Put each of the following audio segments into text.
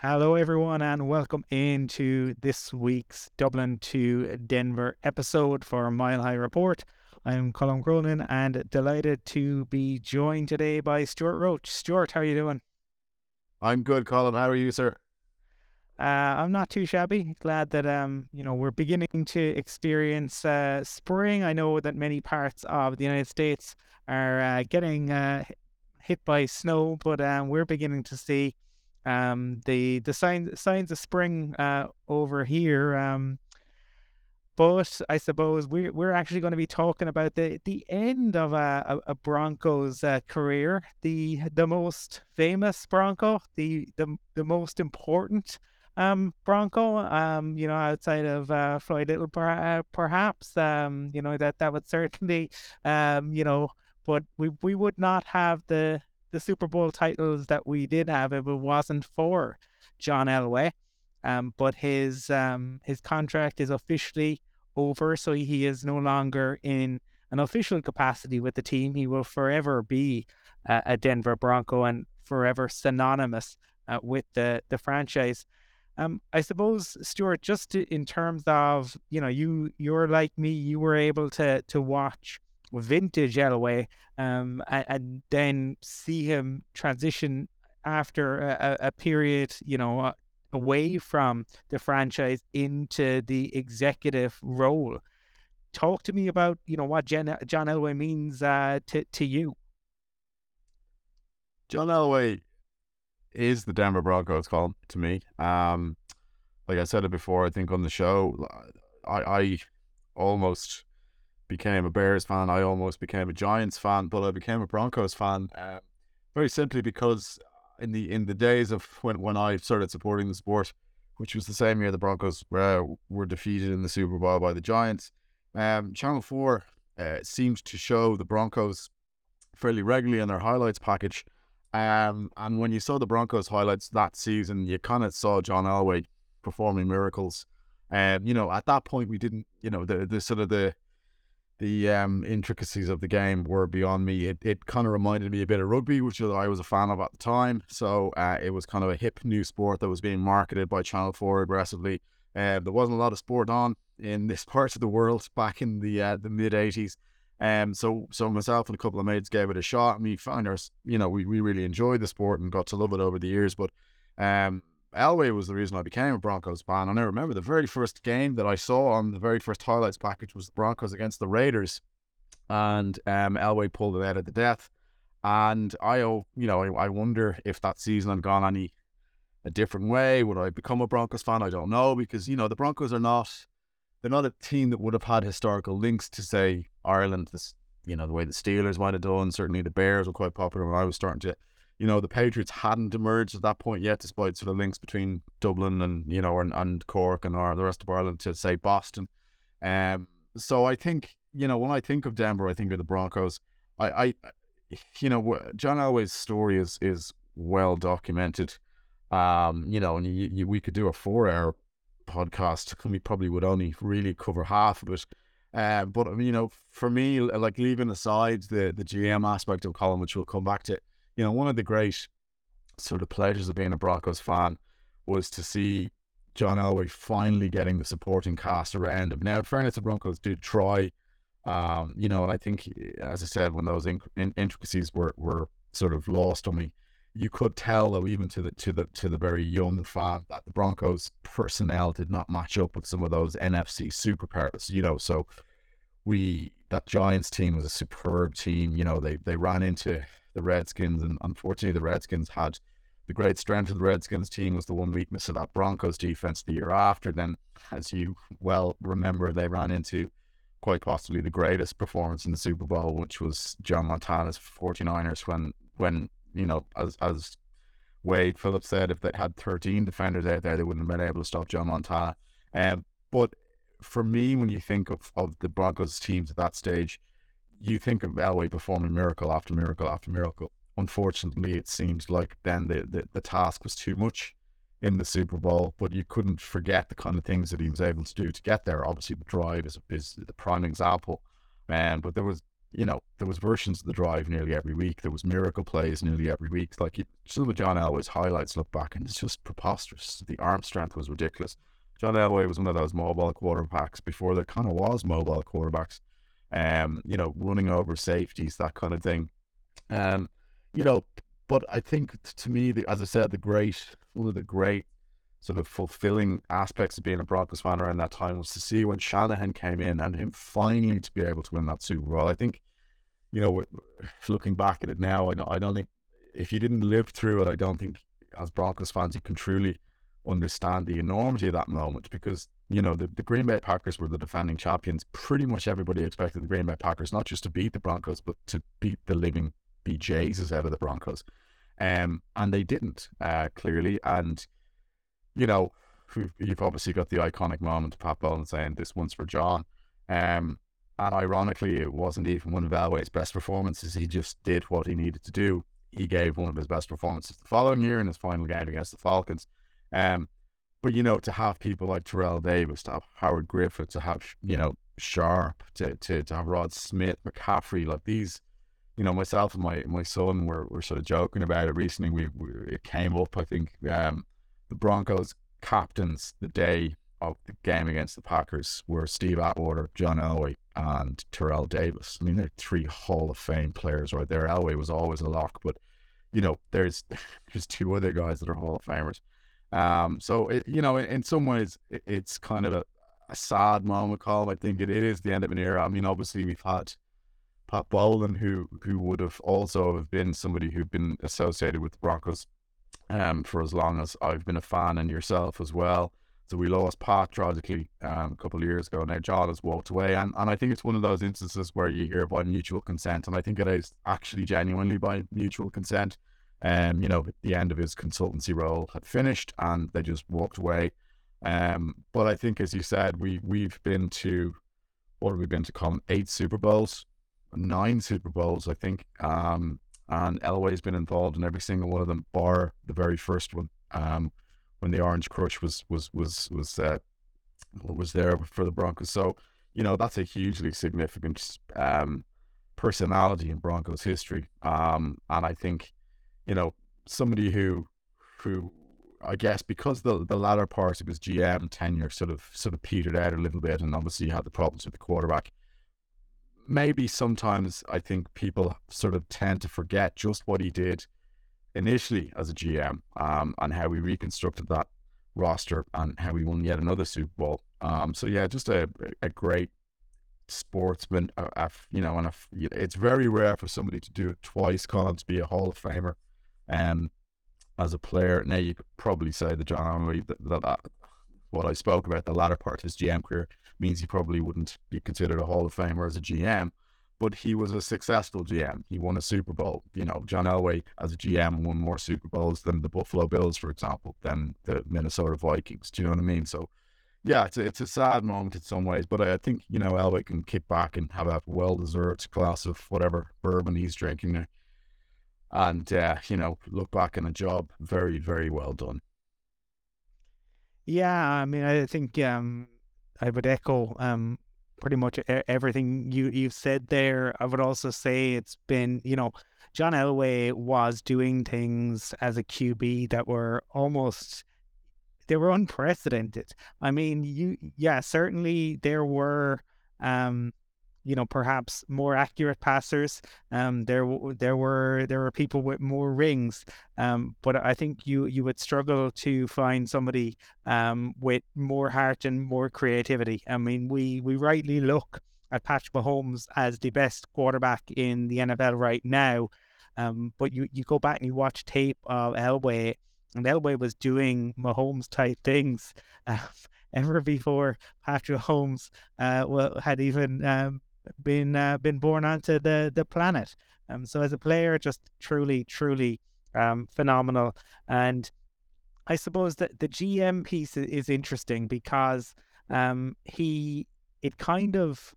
Hello, everyone, and welcome into this week's Dublin to Denver episode for Mile High Report. I'm Colum Cronin and delighted to be joined today by Stewart Roach. Stewart, how are you doing? I'm good, Colum. How are you, sir? Uh, I'm not too shabby. Glad that um, you know, we're beginning to experience uh, spring. I know that many parts of the United States are uh, getting uh, hit by snow, but um, we're beginning to see um, the the signs signs of spring uh, over here. Um, but I suppose we're we're actually going to be talking about the the end of a, a, Broncos uh, career, the the most famous Bronco, the the the most important um Bronco, um you know outside of uh, Floyd Little per, uh, perhaps um you know that that would certainly um you know but we we would not have the the Super Bowl titles that we did have if it wasn't for John Elway. Um, but his um, his contract is officially over, so he is no longer in an official capacity with the team. He will forever be uh, a Denver Bronco and forever synonymous uh, with the the franchise. Um, I suppose Stewart, just to, in terms of you know you you're like me, you were able to to watch vintage Elway, um, and, and then see him transition after a, a period, you know, uh, away from the franchise into the executive role. Talk to me about, you know, what Jen, John Elway means uh, to to you. John Elway is the Denver Broncos call to me. Um, like I said it before, I think on the show, I, I almost became a Bears fan. I almost became a Giants fan, but I became a Broncos fan uh, very simply because in the in the days of when when I started supporting the sport, which was the same year the Broncos uh, were defeated in the Super Bowl by the Giants, um, Channel Four uh, seemed to show the Broncos fairly regularly in their highlights package. Um, and when you saw the Broncos highlights that season, you kind of saw John Elway performing miracles. And um, you know, at that point, we didn't, you know, the the sort of the the um, intricacies of the game were beyond me. It, it kind of reminded me a bit of rugby, which I was a fan of at the time. So uh, it was kind of a hip new sport that was being marketed by Channel 4 aggressively. Uh, there wasn't a lot of sport on in this part of the world back in the uh, the mid 80s. Um, so so myself and a couple of mates gave it a shot, and we found our, you know, we, we really enjoyed the sport and got to love it over the years. But um, Elway was the reason I became a Broncos fan, and I remember the very first game that I saw on the very first highlights package was the Broncos against the Raiders, and um, Elway pulled it out at the death. And I, oh, you know, I, I wonder if that season had gone any a different way. Would I become a Broncos fan? I don't know because you know the Broncos are not they're not a team that would have had historical links to say Ireland. This you know the way the Steelers might have done. Certainly the Bears were quite popular when I was starting to. You know the Patriots hadn't emerged at that point yet, despite sort of links between Dublin and you know and, and Cork and or the rest of Ireland to say Boston. Um, so I think you know when I think of Denver, I think of the Broncos. I, I you know, John Elway's story is is well documented. Um, you know, and you, you, we could do a four hour podcast, and we probably would only really cover half of it. Uh, but you know, for me, like leaving aside the the GM aspect of Colum, which we'll come back to, you know, one of the great sort of pleasures of being a Broncos fan was to see John Elway finally getting the supporting cast around him. Now, in fairness, the Broncos did try um, you know, and I think, as I said, when those in, in, intricacies were, were sort of lost on me, you could tell, though, even to the to the to the very young fan, that the Broncos' personnel did not match up with some of those NFC superpowers. You know, so we that Giants team was a superb team. You know, they they ran into the Redskins, and unfortunately, the Redskins had the great strength of the Redskins team was the one weakness of that Broncos defense the year after. Then, as you well remember, they ran into quite possibly the greatest performance in the Super Bowl, which was John Montana's 49ers when when you know as as Wade Phillips said, if they had 13 defenders out there, they wouldn't have been able to stop John Montana. Um, but for me, when you think of, of the Broncos teams at that stage, you think of Elway performing miracle after miracle after miracle. Unfortunately, it seems like then the, the, the task was too much in the Super Bowl, but you couldn't forget the kind of things that he was able to do to get there. Obviously, the drive is, is the prime example. Um, but there was, you know, there was versions of the drive nearly every week. There was miracle plays nearly every week. Like some of John Elway's highlights look back and it's just preposterous. The arm strength was ridiculous. John Elway was one of those mobile quarterbacks before there kind of was mobile quarterbacks. Um, you know, running over safeties, that kind of thing. Um, you know, but I think to me, the, as I said, the great one of the great sort of fulfilling aspects of being a Broncos fan around that time was to see when Shanahan came in and him finally to be able to win that Super Bowl. I think, you know, looking back at it now, I don't, I don't think if you didn't live through it, I don't think as Broncos fans you can truly understand the enormity of that moment because you know the, the Green Bay Packers were the defending champions. Pretty much everybody expected the Green Bay Packers not just to beat the Broncos, but to beat the living BJ's out of the Broncos. Um, and they didn't, uh, clearly. And, you know, you've obviously got the iconic moment, Pat Bowlen saying, this one's for John. Um, and ironically, it wasn't even one of Elway's best performances. He just did what he needed to do. He gave one of his best performances the following year in his final game against the Falcons. Um, but you know, to have people like Terrell Davis, to have Howard Griffith, to have you know Sharpe, to to, to have Rod Smith, McCaffrey, like these you know, myself and my my son were, were sort of joking about it recently. We, we it came up, I think, um, the Broncos captains the day of the game against the Packers were Steve Atwater, John Elway, and Terrell Davis. I mean, they're three Hall of Fame players right there. Elway was always a lock, but you know, there's there's two other guys that are Hall of Famers. Um, so it, you know, in, in some ways, it, it's kind of a, a sad moment, Call. I think it, it is the end of an era. I mean, obviously, we've had Pat Bowlen, who who would have also have been somebody who'd been associated with the Broncos um, for as long as I've been a fan, and yourself as well. So we lost Pat tragically um, a couple of years ago. Now John has walked away, and, and I think it's one of those instances where you hear by mutual consent, and I think it is actually genuinely by mutual consent. Um, you know, the end of his consultancy role had finished, and they just walked away. Um, but I think, as you said, we we've been to what have we been to? Come eight Super Bowls nine Super Bowls, I think. Um, and Elway's been involved in every single one of them, bar the very first one, um, when the Orange Crush was was was was uh, was there for the Broncos. So you know that's a hugely significant um, personality in Broncos history. Um, and I think you know somebody who who I guess because the the latter part of his GM tenure sort of sort of petered out a little bit, and obviously had the problems with the quarterback maybe sometimes I think people sort of tend to forget just what he did initially as a GM um, and how he reconstructed that roster and how he won yet another Super Bowl. Um, so yeah, just a a great sportsman. A, a, you know, and a, it's very rare for somebody to do it twice, Colum, to be a Hall of Famer. Um, as a player, now you could probably say that John Elway, that, that, that what I spoke about, the latter part of his GM career, means he probably wouldn't be considered a Hall of Famer as a GM. But he was a successful GM. He won a Super Bowl. You know, John Elway as a GM won more Super Bowls than the Buffalo Bills, for example, than the Minnesota Vikings. Do you know what I mean? So, yeah, it's a, it's a sad moment in some ways, but I think you know Elway can kick back and have a well-deserved glass of whatever bourbon he's drinking there, and uh, you know look back on a job very very well done. Yeah, I mean, I think um, I would echo um, pretty much everything you you said there. I would also say it's been, you know, John Elway was doing things as a QB that were almost they were unprecedented. I mean, you yeah, certainly there were um you know perhaps more accurate passers. Um, there there were there were people with more rings, um, but I think you you would struggle to find somebody um, with more heart and more creativity. I mean, we we rightly look at Patrick Mahomes as the best quarterback in the NFL right now, um, but you you go back and you watch tape of Elway, and Elway was doing Mahomes type things. Uh, ever before Patrick Mahomes uh, well, had even um, been uh, been born onto the the planet. Um, so as a player, just truly, truly um, phenomenal. And I suppose that the GM piece is interesting because um, he it kind of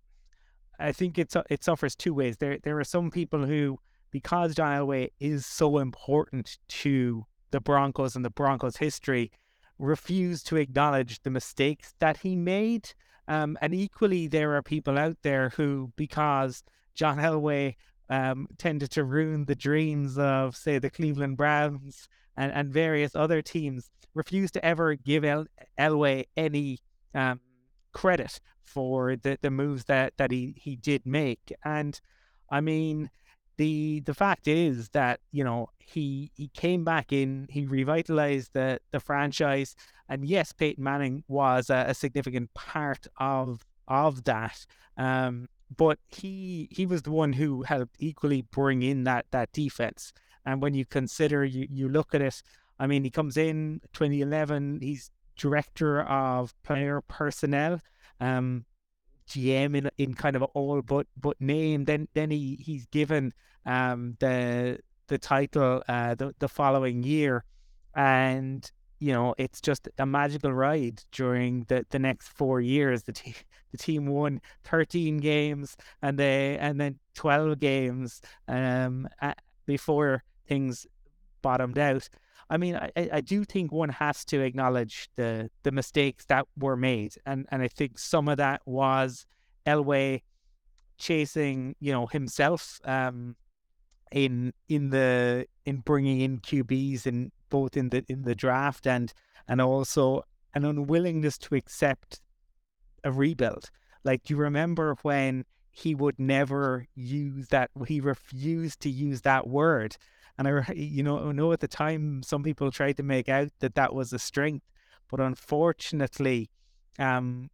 I think it's it suffers two ways. There there are some people who because Elway is so important to the Broncos and the Broncos history, refuse to acknowledge the mistakes that he made um, and equally, there are people out there who, because John Elway um, tended to ruin the dreams of, say, the Cleveland Browns and, and various other teams, refuse to ever give El- Elway any um, credit for the, the moves that, that he, he did make. And I mean, the the fact is that you know he he came back in, he revitalized the the franchise, and yes, Peyton Manning was a, a significant part of of that. Um, but he he was the one who helped equally bring in that that defense. And when you consider you you look at it, I mean, he comes in 2011. He's director of player personnel. Um, GM in in kind of all but but name. Then then he he's given um the the title uh the, the following year, and you know it's just a magical ride during the the next four years. The team the team won thirteen games and they and then twelve games um before things bottomed out. I mean, I, I do think one has to acknowledge the the mistakes that were made, and and I think some of that was Elway chasing, you know, himself um, in in the in bringing in QBs in both in the in the draft and and also an unwillingness to accept a rebuild. Like, you remember when he would never use that? He refused to use that word and I, you know, I know at the time some people tried to make out that that was a strength, but unfortunately, um,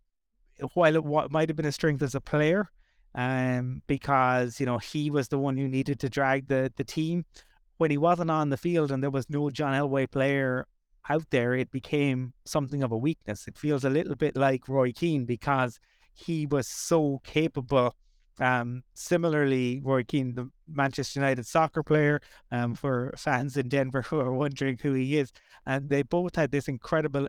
while it might have been a strength as a player, um, because you know he was the one who needed to drag the the team when he wasn't on the field and there was no John Elway player out there, it became something of a weakness. It feels a little bit like Roy Keane because he was so capable um, similarly, Roy Keane, the Manchester United soccer player, um, for fans in Denver who are wondering who he is, and they both had this incredible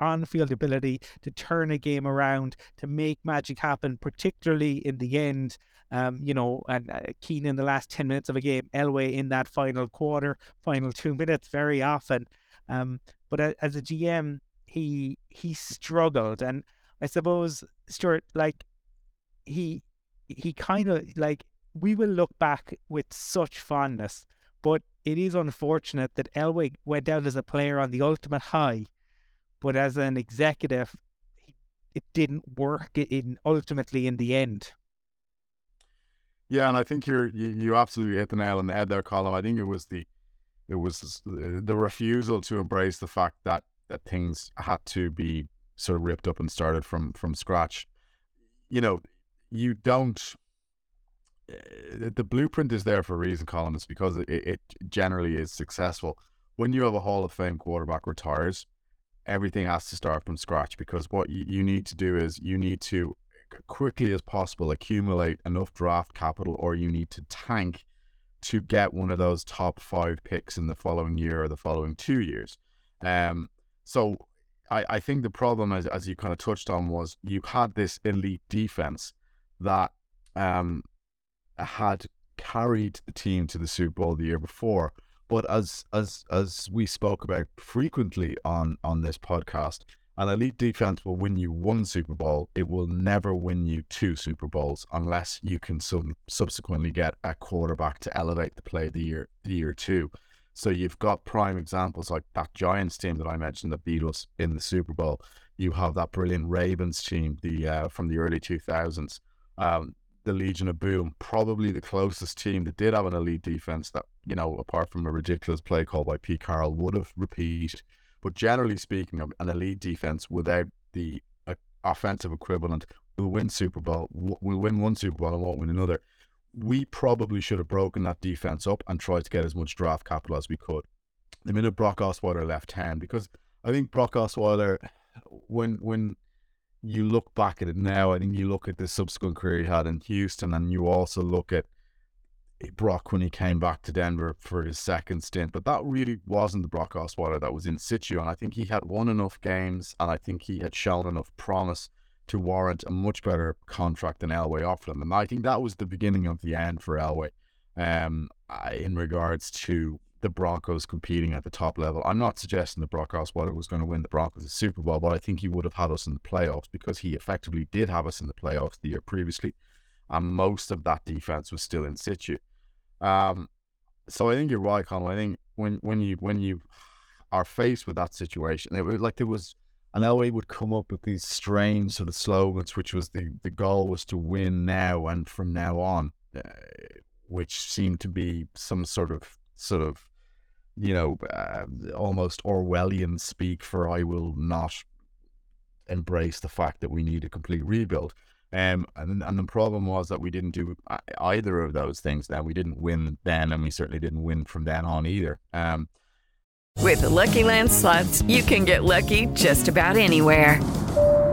on-field ability to turn a game around, to make magic happen, particularly in the end. Um, you know, and uh, in the last ten minutes of a game, Elway in that final quarter, final two minutes, very often. Um, but as a GM, he he struggled, and I suppose Stewart, like he he kind of like we will look back with such fondness, but it is unfortunate that Elway went out as a player on the ultimate high, but as an executive, it didn't work in ultimately in the end. Yeah, and I think you're you, you absolutely hit the nail on the head there, Colum. I think it was the it was the refusal to embrace the fact that that things had to be sort of ripped up and started from from scratch. You know, you don't. Uh, the blueprint is there for a reason, Colum. It's because it, it generally is successful. When you have a Hall of Fame quarterback retires, everything has to start from scratch because what you, you need to do is you need to quickly as possible accumulate enough draft capital or you need to tank to get one of those top five picks in the following year or the following two years. Um, so I, I think the problem, as, as you kind of touched on, was you had this elite defense that um, had carried the team to the Super Bowl the year before. But as as as we spoke about frequently on on this podcast, an elite defense will win you one Super Bowl. It will never win you two Super Bowls unless you can sub- subsequently get a quarterback to elevate the play the year the year two. So you've got prime examples like that Giants team that I mentioned that beat us in the Super Bowl. You have that brilliant Ravens team, the uh, from the early two thousands. Um, the Legion of Boom, probably the closest team that did have an elite defense that, you know, apart from a ridiculous play call by Pete Carroll, would have repeated but generally speaking, an elite defense without the uh, offensive equivalent will win Super Bowl. Will win one Super Bowl and won't win another. We probably should have broken that defense up and tried to get as much draft capital as we could. The minute Brock Osweiler left hand, because I think Brock Osweiler, when when you look back at it now, I think you look at the subsequent career he had in Houston, and you also look at Brock when he came back to Denver for his second stint, but that really wasn't the Brock Osweiler that was in situ. And I think he had won enough games, and I think he had shown enough promise to warrant a much better contract than Elway offered him. And I think that was the beginning of the end for Elway um, in regards to the Broncos competing at the top level. I'm not suggesting that Brock Osweiler was going to win the Broncos a Super Bowl, but I think he would have had us in the playoffs because he effectively did have us in the playoffs the year previously and most of that defense was still in situ. Um, so I think you're right, Conal. I think when when you when you are faced with that situation, it was like there was an Elway would come up with these strange sort of slogans, which was the the goal was to win now and from now on, uh, which seemed to be some sort of sort of you know uh, almost Orwellian speak for I will not embrace the fact that we need a complete rebuild. Um, and, and the problem was that we didn't do either of those things then. We didn't win then, and we certainly didn't win from then on either. Um, With the Lucky Land slots, you can get lucky just about anywhere.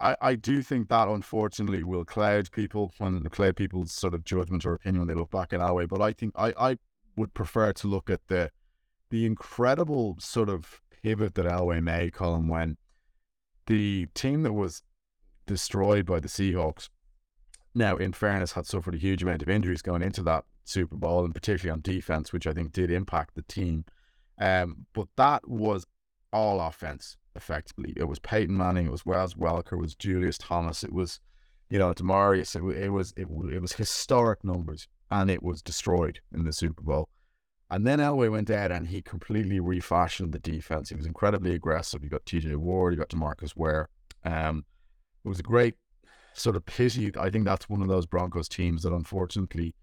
I, I do think that unfortunately will cloud people when cloud people's sort of judgment or opinion when they look back in that way. But I think I, I would prefer to look at the the incredible sort of pivot that Elway made, Colum, when the team that was destroyed by the Seahawks now, in fairness, had suffered a huge amount of injuries going into that Super Bowl, and particularly on defense, which I think did impact the team. Um, but that was all offense, effectively. It was Peyton Manning, it was Wes Welker, it was Julius Thomas, it was, you know, Demaryius. It, it was it, it was historic numbers, and it was destroyed in the Super Bowl. And then Elway went out and he completely refashioned the defense. He was incredibly aggressive. You got TJ Ward, you got Demarcus Ware. Um, it was a great sort of pity. I think that's one of those Broncos teams that unfortunately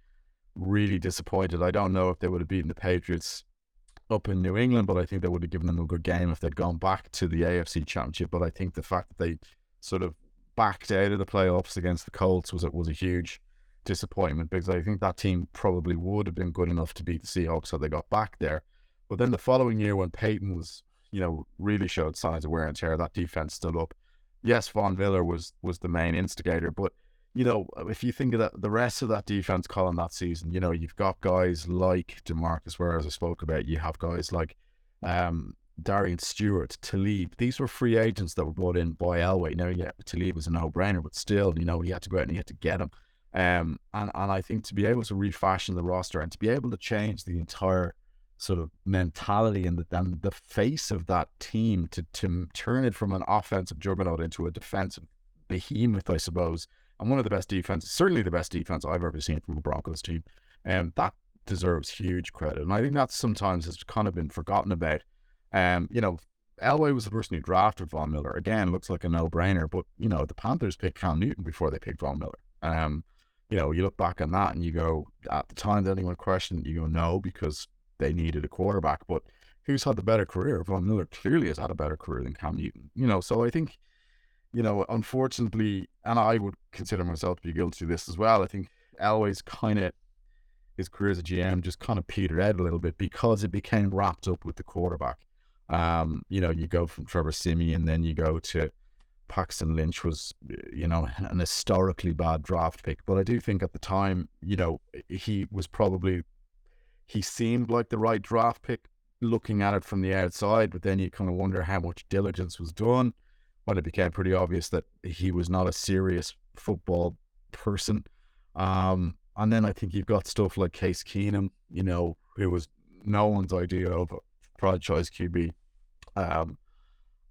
really disappointed. I don't know if they would have beaten the Patriots up in New England, but I think they would have given them a good game if they'd gone back to the AFC Championship. But I think the fact that they sort of backed out of the playoffs against the Colts was was a huge disappointment because I think that team probably would have been good enough to beat the Seahawks so they got back there. But then the following year when Peyton was, you know, really showed signs of wear and tear, that defense stood up yes, Von Miller was was the main instigator, but you know, if you think of that, the rest of that defense calling that season, you know, you've got guys like Demarcus Ware, as I spoke about, you have guys like um, Darian Stewart, Talib. These were free agents that were brought in by Elway. Now, yeah, Talib was a no-brainer, but still, you know, he had to go out and he had to get him. Um, and, and I think to be able to refashion the roster and to be able to change the entire sort of mentality and the, and the face of that team to to turn it from an offensive juggernaut into a defensive behemoth, I suppose, and one of the best defenses, certainly the best defense I've ever seen from a Broncos team, and that deserves huge credit. And I think that sometimes has kind of been forgotten about. Um, you know, Elway was the person who drafted Von Miller. Again, looks like a no-brainer, but you know, the Panthers picked Cam Newton before they picked Von Miller. Um, you know, you look back on that and you go, at the time, did anyone question it? You go, no, because they needed a quarterback. But who's had the better career? Von Miller clearly has had a better career than Cam Newton. You know, so I think, you know, unfortunately, and I would consider myself to be guilty of this as well. I think Elway's kind of his career as a GM just kind of petered out a little bit because it became wrapped up with the quarterback. Um, you know, you go from Trevor and then you go to Paxton Lynch was, you know, an historically bad draft pick. But I do think at the time, you know, he was probably, he seemed like the right draft pick looking at it from the outside. But then you kind of wonder how much diligence was done when it became pretty obvious that he was not a serious football person. Um, and then I think you've got stuff like Case Keenum, you know, who was no one's idea of a franchise QB. Um,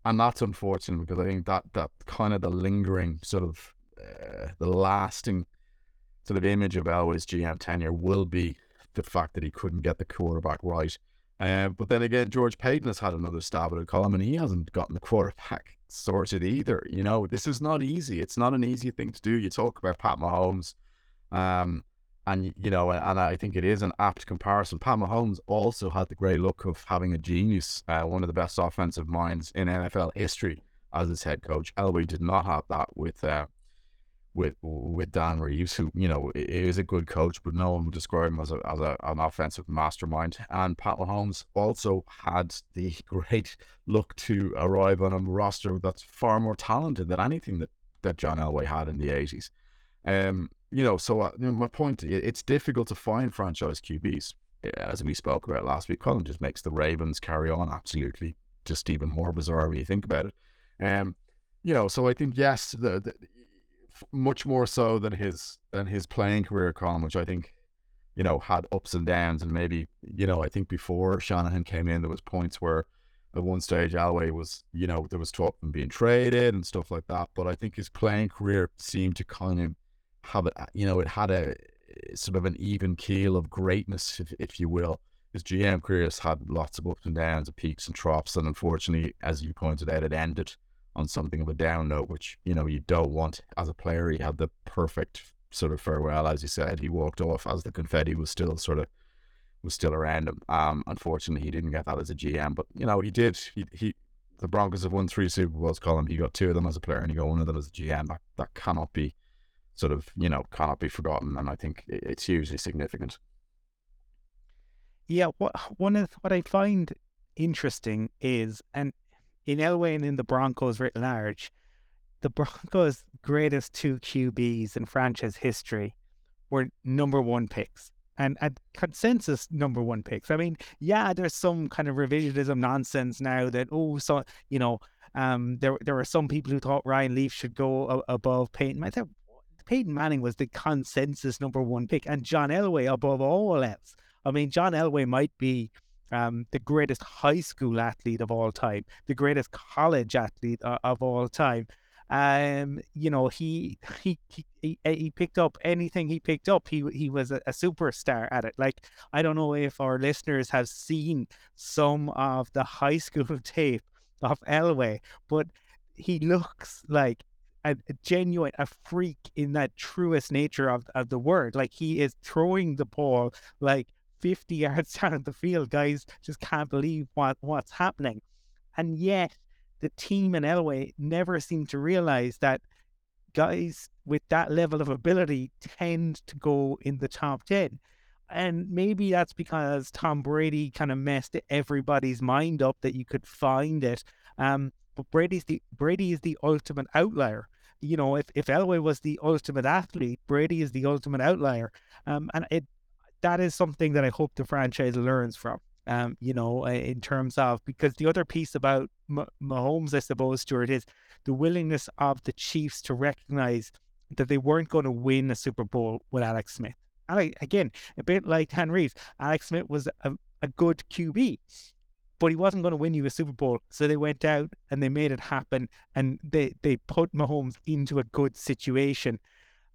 and that's unfortunate because I think that that kind of the lingering sort of uh, the lasting sort of image of Elway's GM tenure will be the fact that he couldn't get the quarterback right. Uh, but then again, George Paton has had another stab at a column, and he hasn't gotten the quarterback sorted either. You know, this is not easy. It's not an easy thing to do. You talk about Pat Mahomes, um, and you know, and I think it is an apt comparison. Pat Mahomes also had the great look of having a genius, uh, one of the best offensive minds in NFL history as his head coach. Elway did not have that with uh, with with Dan Reeves, who you know is a good coach, but no one would describe him as a, as a, an offensive mastermind. And Pat Mahomes also had the great look to arrive on a roster that's far more talented than anything that that John Elway had in the eighties. Um, you know, so uh, my point, it's difficult to find franchise QBs, as we spoke about last week. Colum just makes the Ravens carry on absolutely just even more bizarre when you think about it. Um, you know, so I think yes, the, the much more so than his than his playing career, Colum, which I think you know had ups and downs, and maybe you know I think before Shanahan came in, there was points where at one stage Elway was you know there was talk of him being traded and stuff like that, but I think his playing career seemed to kind of have it, you know, it had a eh, sort of an even keel of greatness, if, if you will. His GM career has had lots of ups and downs, of peaks and troughs, and unfortunately, as you pointed out, it ended on something of a down note, which you know you don't want as a player. He had the perfect sort of farewell, as you said. He walked off as the confetti was still sort of was still around him. Um, unfortunately, he didn't get that as a GM, but you know he did. He, he the Broncos have won three Super Bowls. Colum, he got two of them as a player, and he got one of them as a GM. That that cannot be sort of you know cannot be forgotten, and I think it's hugely significant. Yeah, what one of what I find interesting is, and in Elway and in the Broncos writ large, the Broncos' greatest two QBs in franchise history were number one picks and at consensus number one picks. I mean, yeah, there's some kind of revisionism nonsense now that oh, so you know, um, there there were some people who thought Ryan Leaf should go a- above Peyton. Peyton Manning was the consensus number one pick, and John Elway above all else. I mean, John Elway might be um, the greatest high school athlete of all time, the greatest college athlete uh, of all time. Um, you know, he, he he he picked up anything he picked up. He he was a, a superstar at it. Like I don't know if our listeners have seen some of the high school tape of Elway, but he looks like a, a, genuine, a freak in that truest nature of, of the word. Like he is throwing the ball like 50 yards down the field. Guys just can't believe what, what's happening. And yet the team in Elway never seem to realize that guys with that level of ability tend to go in the top 10. And maybe that's because Tom Brady kind of messed everybody's mind up that you could find it. Um, but Brady's the Brady is the ultimate outlier you know, if, if Elway was the ultimate athlete, Brady is the ultimate outlier. Um, and it that is something that I hope the franchise learns from. Um, you know, in terms of because the other piece about Mahomes, I suppose, Stewart, is the willingness of the Chiefs to recognize that they weren't going to win a Super Bowl with Alex Smith. And I, again, a bit like Dan Reeves, Alex Smith was a, a good QB, but he wasn't going to win you a Super Bowl. So they went out and they made it happen, and they they put Mahomes into a good situation.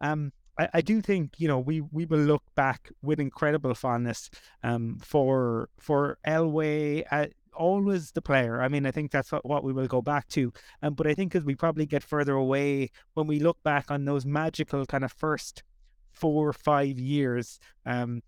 Um, I, I do think you know we we will look back with incredible fondness um for for Elway. Uh, always the player. I mean, I think that's what, what we will go back to. Um, but I think as we probably get further away, when we look back on those magical kind of first four or five years, um,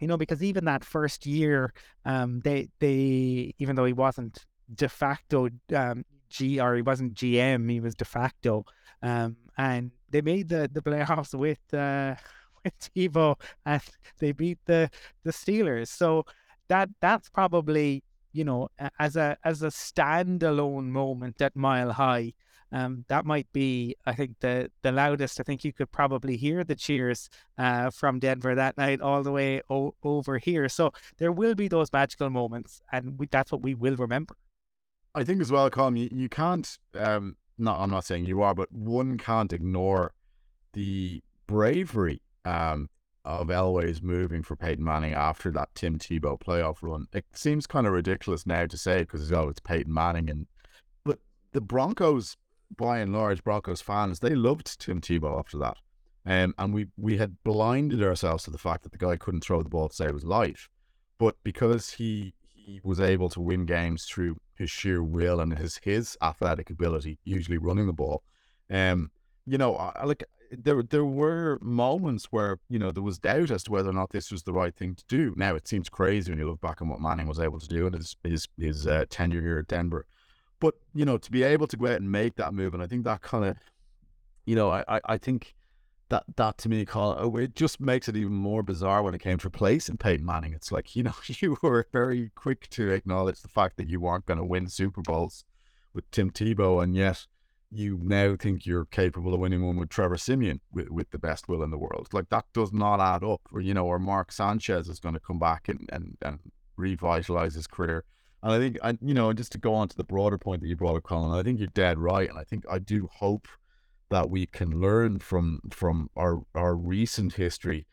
you know, because even that first year, um, they they even though he wasn't de facto um G or he wasn't GM, he was de facto, um, and they made the the playoffs with uh with Tebow and they beat the the Steelers. So that that's probably you know as a as a standalone moment at Mile High. Um, that might be, I think, the the loudest. I think you could probably hear the cheers uh, from Denver that night all the way o- over here. So there will be those magical moments, and we, that's what we will remember. I think as well, Colum, you, you can't. Um, not, I'm not saying you are, but one can't ignore the bravery um, of Elway's moving for Peyton Manning after that Tim Tebow playoff run. It seems kind of ridiculous now to say because oh, it's Peyton Manning, and but the Broncos by and large, Broncos fans, they loved Tim Tebow after that. Um, and we, we had blinded ourselves to the fact that the guy couldn't throw the ball to save his life. But because he he was able to win games through his sheer will and his his athletic ability, usually running the ball, um, you know, I, like there there were moments where you know there was doubt as to whether or not this was the right thing to do. Now it seems crazy when you look back on what Manning was able to do in his his his uh, tenure here at Denver. But you know, to be able to go out and make that move, and I think that kind of, you know, I, I think that that to me, Colum, oh, uh, it just makes it even more bizarre when it came to replacing Peyton Manning. It's like you know, you were very quick to acknowledge the fact that you weren't going to win Super Bowls with Tim Tebow, and yet you now think you're capable of winning one with Trevor Siemian with, with the best will in the world. Like that does not add up. Or you know, or Mark Sanchez is going to come back and and, and revitalize his career. And I think, I, you know, just to go on to the broader point that you brought up, Colum, I think you're dead right. And I think I do hope that we can learn from from our our recent history.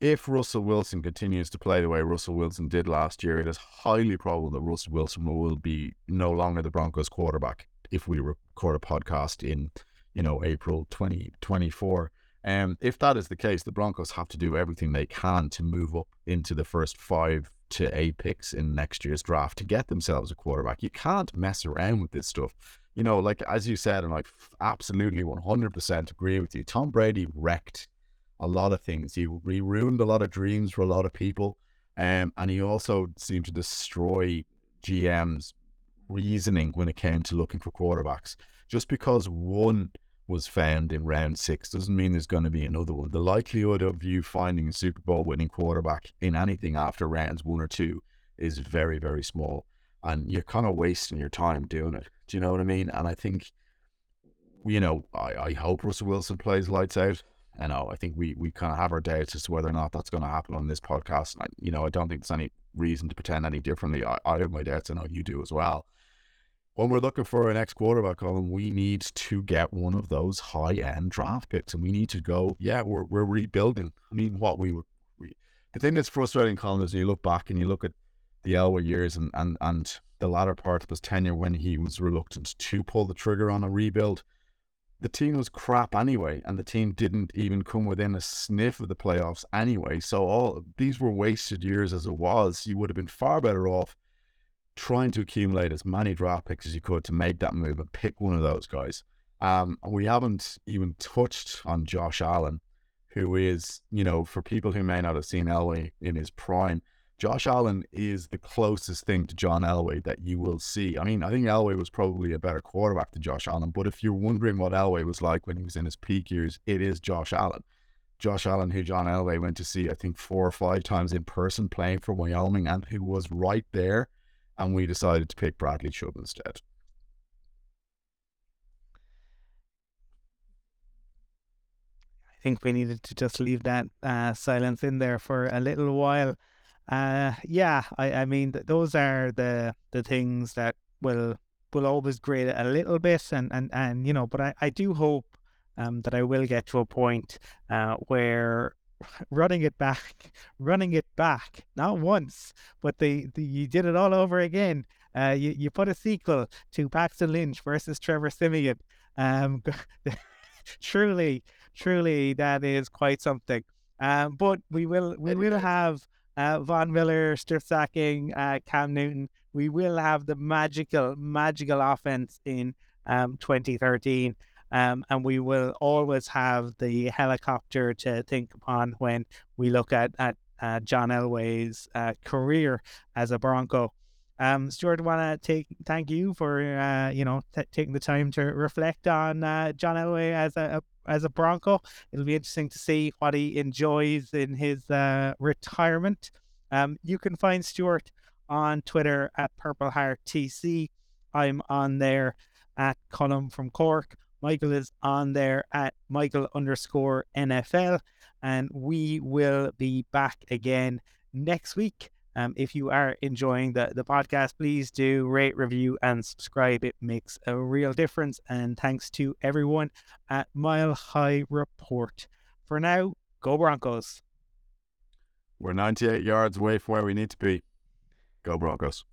If Russell Wilson continues to play the way Russell Wilson did last year, it is highly probable that Russell Wilson will be no longer the Broncos quarterback if we record a podcast in, you know, April 2024. And um, if that is the case, the Broncos have to do everything they can to move up into the first five to eight picks in next year's draft to get themselves a quarterback. You can't mess around with this stuff. You know, like as you said, and I absolutely 100% agree with you. Tom Brady wrecked a lot of things. He, he ruined a lot of dreams for a lot of people. Um, and he also seemed to destroy GM's reasoning when it came to looking for quarterbacks. Just because one was found in round six doesn't mean there's going to be another one. The likelihood of you finding a Super Bowl winning quarterback in anything after rounds one or two is very, very small. And you're kind of wasting your time doing it. Do you know what I mean? And I think, you know, I, I hope Russell Wilson plays lights out. I know, I think we, we kind of have our doubts as to whether or not that's going to happen on this podcast. And I, you know, I don't think there's any reason to pretend any differently. I, I have my doubts. And I know you do as well when we're looking for an ex quarterback, Colum, we need to get one of those high end draft picks, and we need to go. Yeah, we're we're rebuilding. I mean, what we were. We, the thing that's frustrating, Colum, is you look back and you look at the Elway years and and and the latter part of his tenure when he was reluctant to pull the trigger on a rebuild. The team was crap anyway, and the team didn't even come within a sniff of the playoffs anyway. So all these were wasted years as it was. You would have been far better off trying to accumulate as many draft picks as you could to make that move and pick one of those guys. Um, we haven't even touched on Josh Allen, who is, you know, for people who may not have seen Elway in his prime, Josh Allen is the closest thing to John Elway that you will see. I mean, I think Elway was probably a better quarterback than Josh Allen, but if you're wondering what Elway was like when he was in his peak years, it is Josh Allen. Josh Allen, who John Elway went to see, I think, four or five times in person playing for Wyoming, and who was right there and we decided to pick Bradley Chubb instead. I think we needed to just leave that uh, silence in there for a little while. Uh, yeah, I, I mean th- those are the the things that will will always grade it a little bit, and and and you know, but I I do hope um that I will get to a point uh where running it back, running it back, not once, but the, they you did it all over again. Uh, you, you put a sequel to Paxton Lynch versus Trevor Siemian. Um, truly, truly, that is quite something. Um, but we will we will have uh, Von Miller strip sacking uh, Cam Newton. We will have the magical magical offense in um, 2013. Um, and we will always have the helicopter to think upon when we look at, at uh, John Elway's uh, career as a Bronco. Um, Stewart, want to take thank you for uh, you know t- taking the time to reflect on uh, John Elway as a, a, as a Bronco. It'll be interesting to see what he enjoys in his uh, retirement. Um, you can find Stewart on Twitter at Purple Heart TC. I'm on there at Colum from Cork. Michael is on there at Michael underscore NFL, and we will be back again next week. Um, if you are enjoying the, the podcast, please do rate, review, and subscribe. It makes a real difference. And thanks to everyone at Mile High Report. For now, go Broncos. We're 98 yards away from where we need to be. Go Broncos.